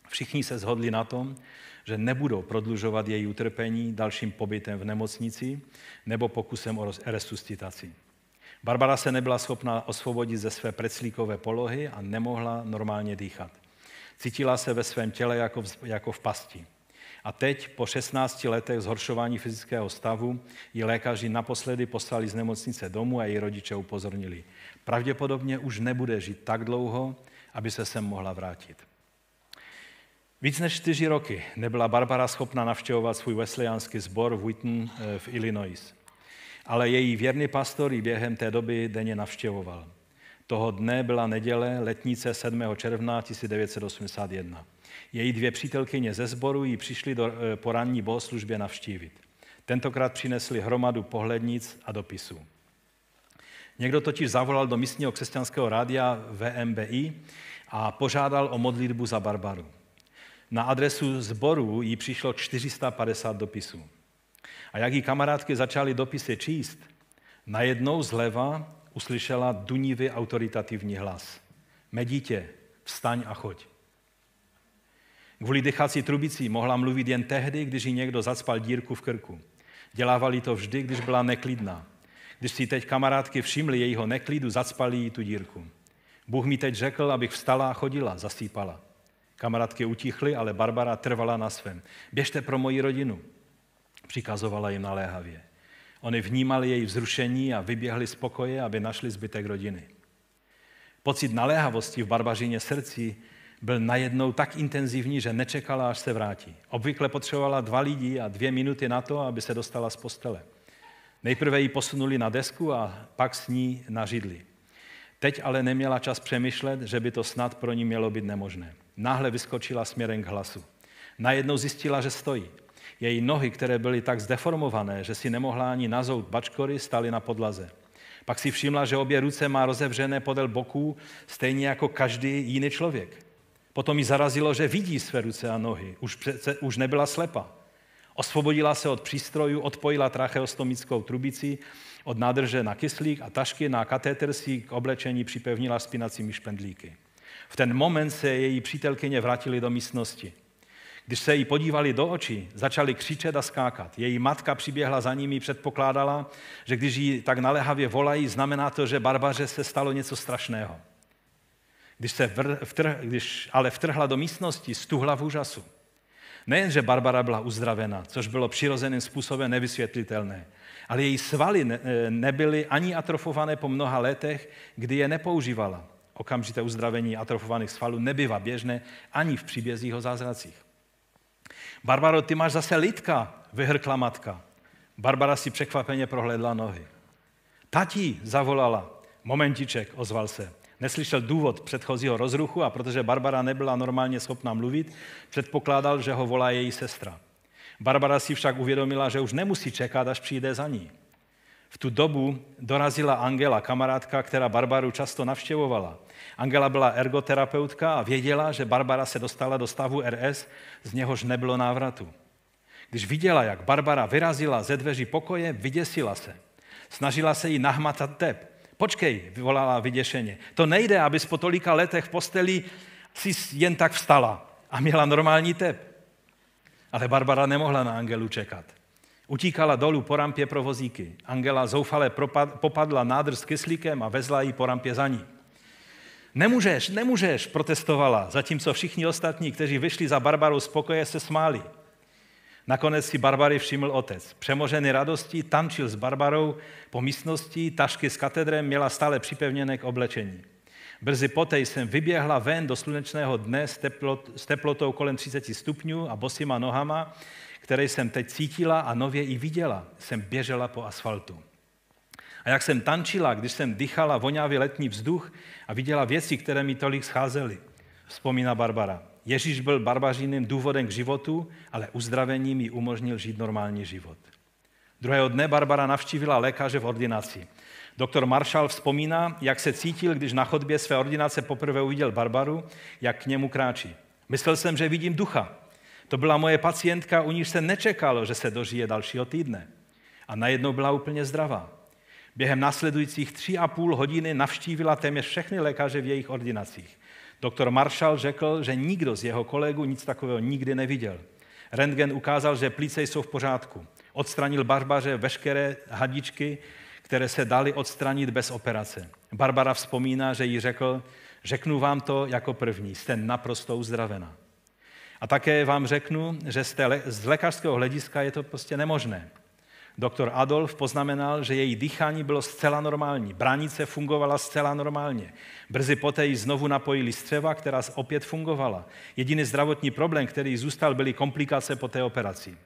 Všichni se shodli na tom, že nebudou prodlužovat její utrpení dalším pobytem v nemocnici nebo pokusem o resuscitaci. Barbara se nebyla schopna osvobodit ze své preclíkové polohy a nemohla normálně dýchat. Cítila se ve svém těle jako v, jako v pasti. A teď, po 16 letech zhoršování fyzického stavu, ji lékaři naposledy poslali z nemocnice domů a její rodiče upozornili. Pravděpodobně už nebude žít tak dlouho, aby se sem mohla vrátit. Víc než čtyři roky nebyla Barbara schopna navštěvovat svůj wesleyánský sbor v Wheaton eh, v Illinois. Ale její věrný pastor ji během té doby denně navštěvoval. Toho dne byla neděle, letnice 7. června 1981. Její dvě přítelkyně ze sboru ji přišly do eh, poranní bohoslužbě navštívit. Tentokrát přinesli hromadu pohlednic a dopisů. Někdo totiž zavolal do místního křesťanského rádia VMBI a požádal o modlitbu za Barbaru. Na adresu sboru jí přišlo 450 dopisů. A jak jí kamarádky začaly dopisy číst, najednou zleva uslyšela dunivý autoritativní hlas. Mé vstaň a choď. Kvůli dechací trubicí mohla mluvit jen tehdy, když jí někdo zacpal dírku v krku. Dělávali to vždy, když byla neklidná. Když si teď kamarádky všimly jejího neklidu, zacpali jí tu dírku. Bůh mi teď řekl, abych vstala a chodila, zasýpala. Kamarádky utichly, ale Barbara trvala na svém. Běžte pro moji rodinu, přikazovala jim naléhavě. Oni vnímali její vzrušení a vyběhli z pokoje, aby našli zbytek rodiny. Pocit naléhavosti v barbařině srdci byl najednou tak intenzivní, že nečekala, až se vrátí. Obvykle potřebovala dva lidi a dvě minuty na to, aby se dostala z postele. Nejprve ji posunuli na desku a pak s ní na židli. Teď ale neměla čas přemýšlet, že by to snad pro ní mělo být nemožné. Náhle vyskočila směrem k hlasu. Najednou zjistila, že stojí. Její nohy, které byly tak zdeformované, že si nemohla ani nazout bačkory, staly na podlaze. Pak si všimla, že obě ruce má rozevřené podél boků, stejně jako každý jiný člověk. Potom mi zarazilo, že vidí své ruce a nohy. Už, přece, už nebyla slepa. Osvobodila se od přístrojů, odpojila tracheostomickou trubici od nádrže na kyslík a tašky na katéter si k oblečení připevnila spinacími špendlíky. V ten moment se její přítelkyně vrátily do místnosti. Když se jí podívali do očí, začali křičet a skákat. Její matka přiběhla za nimi, předpokládala, že když ji tak naléhavě volají, znamená to, že barbaře se stalo něco strašného. Když, se vr, vtrh, když ale vtrhla do místnosti, stuhla v úžasu. Nejen, že Barbara byla uzdravena, což bylo přirozeným způsobem nevysvětlitelné, ale její svaly ne, nebyly ani atrofované po mnoha letech, kdy je nepoužívala. Okamžité uzdravení atrofovaných svalů nebývá běžné ani v příbězích o zázracích. Barbaro, ty máš zase lidka, vyhrkla matka. Barbara si překvapeně prohlédla nohy. Tati, zavolala. Momentiček, ozval se. Neslyšel důvod předchozího rozruchu a protože Barbara nebyla normálně schopná mluvit, předpokládal, že ho volá její sestra. Barbara si však uvědomila, že už nemusí čekat, až přijde za ní. V tu dobu dorazila Angela, kamarádka, která Barbaru často navštěvovala. Angela byla ergoterapeutka a věděla, že Barbara se dostala do stavu RS, z něhož nebylo návratu. Když viděla, jak Barbara vyrazila ze dveří pokoje, vyděsila se. Snažila se jí nahmatat tep. Počkej, vyvolala vyděšeně. To nejde, abys po tolika letech v posteli si jen tak vstala a měla normální tep. Ale Barbara nemohla na Angelu čekat. Utíkala dolů po rampě pro vozíky. Angela zoufale popadla nádrž s kyslíkem a vezla ji po rampě za ní. Nemůžeš, nemůžeš, protestovala, zatímco všichni ostatní, kteří vyšli za Barbarou z pokoje, se smáli. Nakonec si Barbary všiml otec. Přemožený radostí tančil s Barbarou po místnosti, tašky s katedrem měla stále připevněné k oblečení. Brzy poté jsem vyběhla ven do slunečného dne s, teplot, s teplotou kolem 30 stupňů a bosýma nohama, které jsem teď cítila a nově i viděla. Jsem běžela po asfaltu. A jak jsem tančila, když jsem dýchala vonavý letní vzduch a viděla věci, které mi tolik scházely, vzpomíná Barbara. Ježíš byl barbařiným důvodem k životu, ale uzdravení mi umožnil žít normální život. Druhého dne Barbara navštívila lékaře v ordinaci. Doktor Marshall vzpomíná, jak se cítil, když na chodbě své ordinace poprvé uviděl Barbaru, jak k němu kráčí. Myslel jsem, že vidím ducha. To byla moje pacientka, u níž se nečekalo, že se dožije dalšího týdne. A najednou byla úplně zdravá. Během následujících tři a půl hodiny navštívila téměř všechny lékaře v jejich ordinacích. Doktor Marshall řekl, že nikdo z jeho kolegů nic takového nikdy neviděl. Rentgen ukázal, že plíce jsou v pořádku. Odstranil barbaře veškeré hadičky, které se daly odstranit bez operace. Barbara vzpomíná, že jí řekl, řeknu vám to jako první, jste naprosto uzdravená. A také vám řeknu, že z lékařského hlediska je to prostě nemožné. Doktor Adolf poznamenal, že její dýchání bylo zcela normální. Bránice fungovala zcela normálně. Brzy poté ji znovu napojili střeva, která opět fungovala. Jediný zdravotní problém, který zůstal, byly komplikace po té operaci.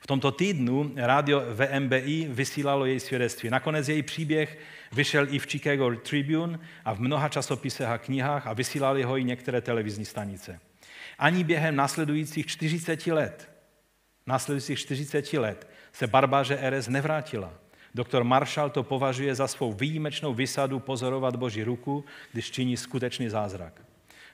V tomto týdnu rádio VMBI vysílalo její svědectví. Nakonec její příběh vyšel i v Chicago Tribune a v mnoha časopisech a knihách a vysílali ho i některé televizní stanice. Ani během následujících 40 let, následujících 40 let se barbáře RS nevrátila. Doktor Marshall to považuje za svou výjimečnou vysadu pozorovat Boží ruku, když činí skutečný zázrak.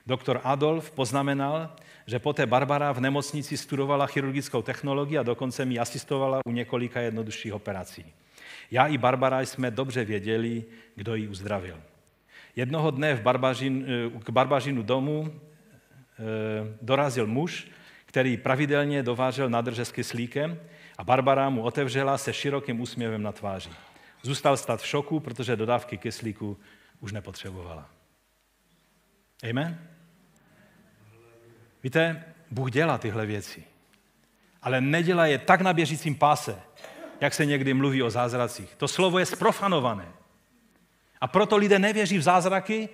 Doktor Adolf poznamenal, že poté Barbara v nemocnici studovala chirurgickou technologii a dokonce mi asistovala u několika jednodušších operací. Já i Barbara jsme dobře věděli, kdo ji uzdravil. Jednoho dne v Barbažin, k Barbažinu domu eh, dorazil muž, který pravidelně dovážel nádrže s kyslíkem a Barbara mu otevřela se širokým úsměvem na tváři. Zůstal stát v šoku, protože dodávky kyslíku už nepotřebovala. Amen? Víte, Bůh dělá tyhle věci, ale nedělá je tak na běžícím páse, jak se někdy mluví o zázracích. To slovo je sprofanované. A proto lidé nevěří v zázraky,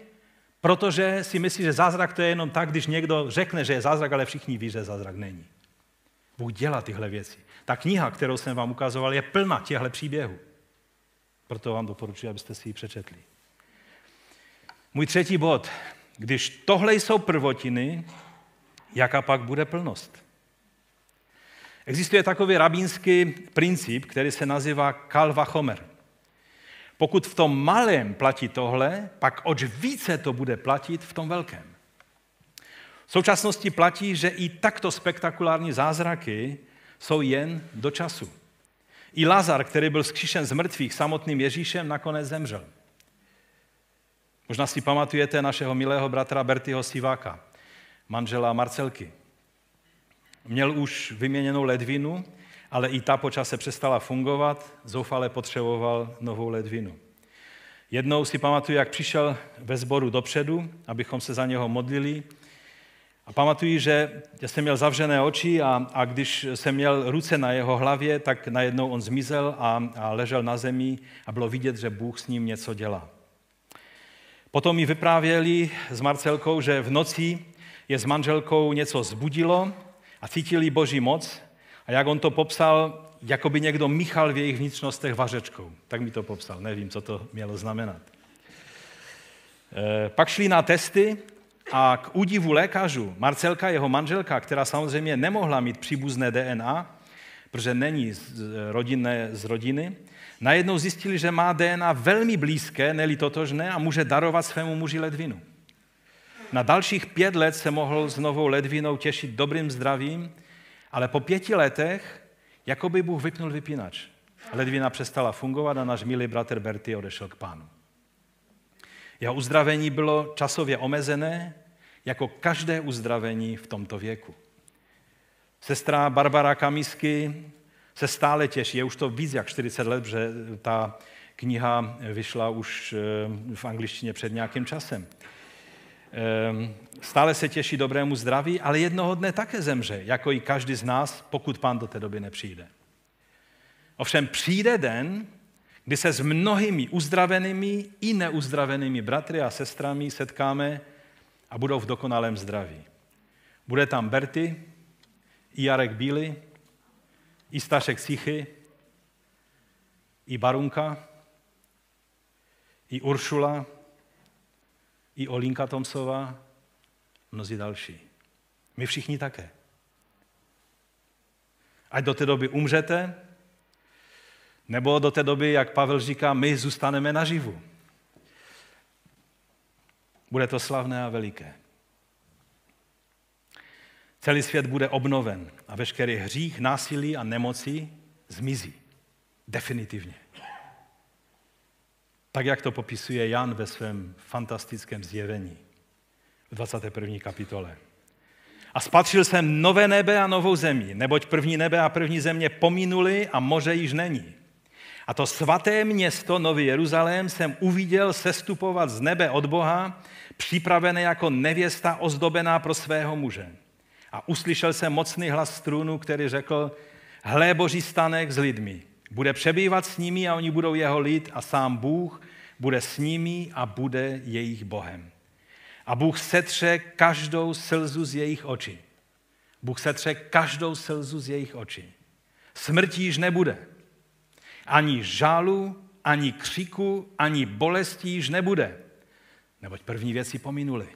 protože si myslí, že zázrak to je jenom tak, když někdo řekne, že je zázrak, ale všichni ví, že zázrak není. Bůh dělá tyhle věci. Ta kniha, kterou jsem vám ukazoval, je plná těchto příběhů. Proto vám doporučuji, abyste si ji přečetli. Můj třetí bod. Když tohle jsou prvotiny, jaká pak bude plnost? Existuje takový rabínský princip, který se nazývá kalva chomer. Pokud v tom malém platí tohle, pak oč více to bude platit v tom velkém. V současnosti platí, že i takto spektakulární zázraky jsou jen do času. I Lazar, který byl zkříšen z mrtvých samotným Ježíšem, nakonec zemřel. Možná si pamatujete našeho milého bratra Bertyho Siváka, manžela Marcelky. Měl už vyměněnou ledvinu, ale i ta počase přestala fungovat, zoufale potřeboval novou ledvinu. Jednou si pamatuju, jak přišel ve sboru dopředu, abychom se za něho modlili. A pamatuju, že já jsem měl zavřené oči a, a když jsem měl ruce na jeho hlavě, tak najednou on zmizel a, a ležel na zemi a bylo vidět, že Bůh s ním něco dělá. Potom mi vyprávěli s Marcelkou, že v noci je s manželkou něco zbudilo a cítili boží moc a jak on to popsal, jako by někdo míchal v jejich vnitřnostech vařečkou. Tak mi to popsal, nevím, co to mělo znamenat. E, pak šli na testy a k údivu lékařů Marcelka, jeho manželka, která samozřejmě nemohla mít příbuzné DNA, protože není z, rodinné, z rodiny, najednou zjistili, že má DNA velmi blízké, neli totožné a může darovat svému muži ledvinu. Na dalších pět let se mohl s novou ledvinou těšit dobrým zdravím, ale po pěti letech, jako by Bůh vypnul vypínač. Ledvina přestala fungovat a náš milý bratr Berty odešel k pánu. Jeho uzdravení bylo časově omezené, jako každé uzdravení v tomto věku. Sestra Barbara Kamisky se stále těší, je už to víc jak 40 let, že ta kniha vyšla už eh, v angličtině před nějakým časem. Ehm, stále se těší dobrému zdraví, ale jednoho dne také zemře, jako i každý z nás, pokud pán do té doby nepřijde. Ovšem přijde den, kdy se s mnohými uzdravenými i neuzdravenými bratry a sestrami setkáme a budou v dokonalém zdraví. Bude tam Berty, i Jarek Bíly, i Stašek Sichy, i Barunka, i Uršula, i Olinka Tomsová, mnozí další. My všichni také. Ať do té doby umřete, nebo do té doby, jak Pavel říká, my zůstaneme naživu. Bude to slavné a veliké. Celý svět bude obnoven a veškerý hřích, násilí a nemoci zmizí. Definitivně. Tak, jak to popisuje Jan ve svém fantastickém zjevení v 21. kapitole. A spatřil jsem nové nebe a novou zemi, neboť první nebe a první země pominuli a moře již není. A to svaté město, Nový Jeruzalém, jsem uviděl sestupovat z nebe od Boha, připravené jako nevěsta ozdobená pro svého muže. A uslyšel jsem mocný hlas strunu, který řekl, hle boží stanek s lidmi, bude přebývat s nimi a oni budou jeho lid a sám Bůh bude s nimi a bude jejich Bohem. A Bůh setře každou slzu z jejich očí. Bůh setře každou slzu z jejich očí. Smrti již nebude. Ani žálu, ani křiku, ani bolesti již nebude. Neboť první věci pominuli.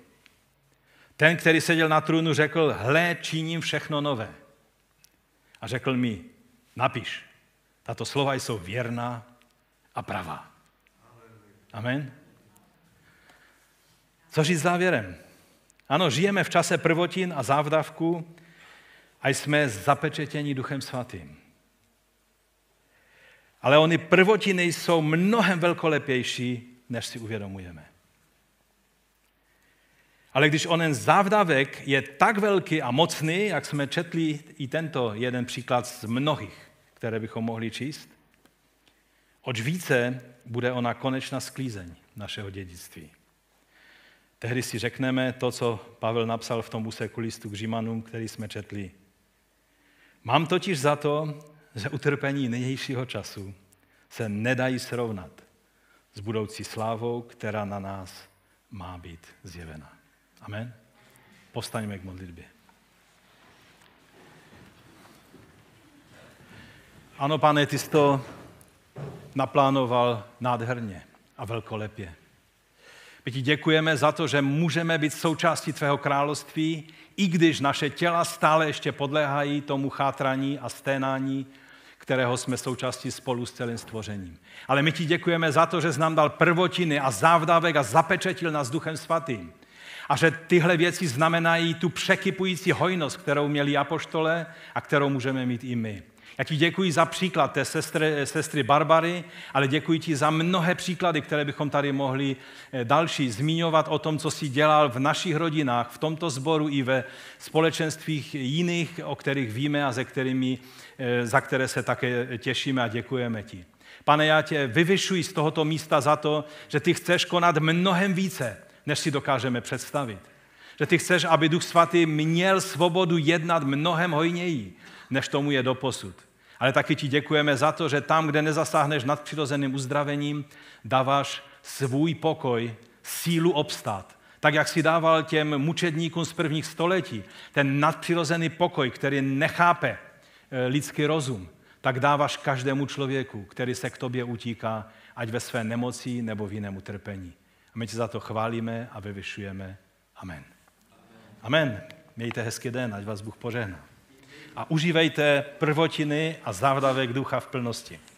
Ten, který seděl na trůnu, řekl, hle, činím všechno nové. A řekl mi, napiš, tato slova jsou věrná a pravá. Amen. Co říct závěrem? Ano, žijeme v čase prvotin a závdavku a jsme zapečetěni Duchem Svatým. Ale oni prvotiny jsou mnohem velkolepější, než si uvědomujeme. Ale když onen závdavek je tak velký a mocný, jak jsme četli i tento jeden příklad z mnohých, které bychom mohli číst, oč více bude ona konečná sklízeň našeho dědictví. Tehdy si řekneme to, co Pavel napsal v tom úseku listu k Římanům, který jsme četli. Mám totiž za to, že utrpení nynějšího času se nedají srovnat s budoucí slávou, která na nás má být zjevena. Amen. Postaňme k modlitbě. Ano, pane, ty jsi to naplánoval nádherně a velkolepě. My ti děkujeme za to, že můžeme být součástí tvého království, i když naše těla stále ještě podléhají tomu chátraní a sténání, kterého jsme součástí spolu s celým stvořením. Ale my ti děkujeme za to, že jsi nám dal prvotiny a závdavek a zapečetil nás Duchem Svatým. A že tyhle věci znamenají tu překypující hojnost, kterou měli apoštole a kterou můžeme mít i my. Já ti děkuji za příklad té sestry, sestry Barbary, ale děkuji ti za mnohé příklady, které bychom tady mohli eh, další zmiňovat o tom, co jsi dělal v našich rodinách, v tomto sboru i ve společenstvích jiných, o kterých víme a ze kterými, eh, za které se také těšíme a děkujeme ti. Pane, já tě vyvyšuji z tohoto místa za to, že ty chceš konat mnohem více, než si dokážeme představit. Že ty chceš, aby Duch Svatý měl svobodu jednat mnohem hojněji, než tomu je doposud. Ale taky ti děkujeme za to, že tam, kde nezasáhneš nad přirozeným uzdravením, dáváš svůj pokoj, sílu obstát. Tak, jak si dával těm mučedníkům z prvních století, ten nadpřirozený pokoj, který nechápe eh, lidský rozum, tak dáváš každému člověku, který se k tobě utíká, ať ve své nemoci nebo v jiném utrpení. A my tě za to chválíme a vyvyšujeme. Amen. Amen. Mějte hezký den, ať vás Bůh požehná a užívejte prvotiny a závdavek ducha v plnosti.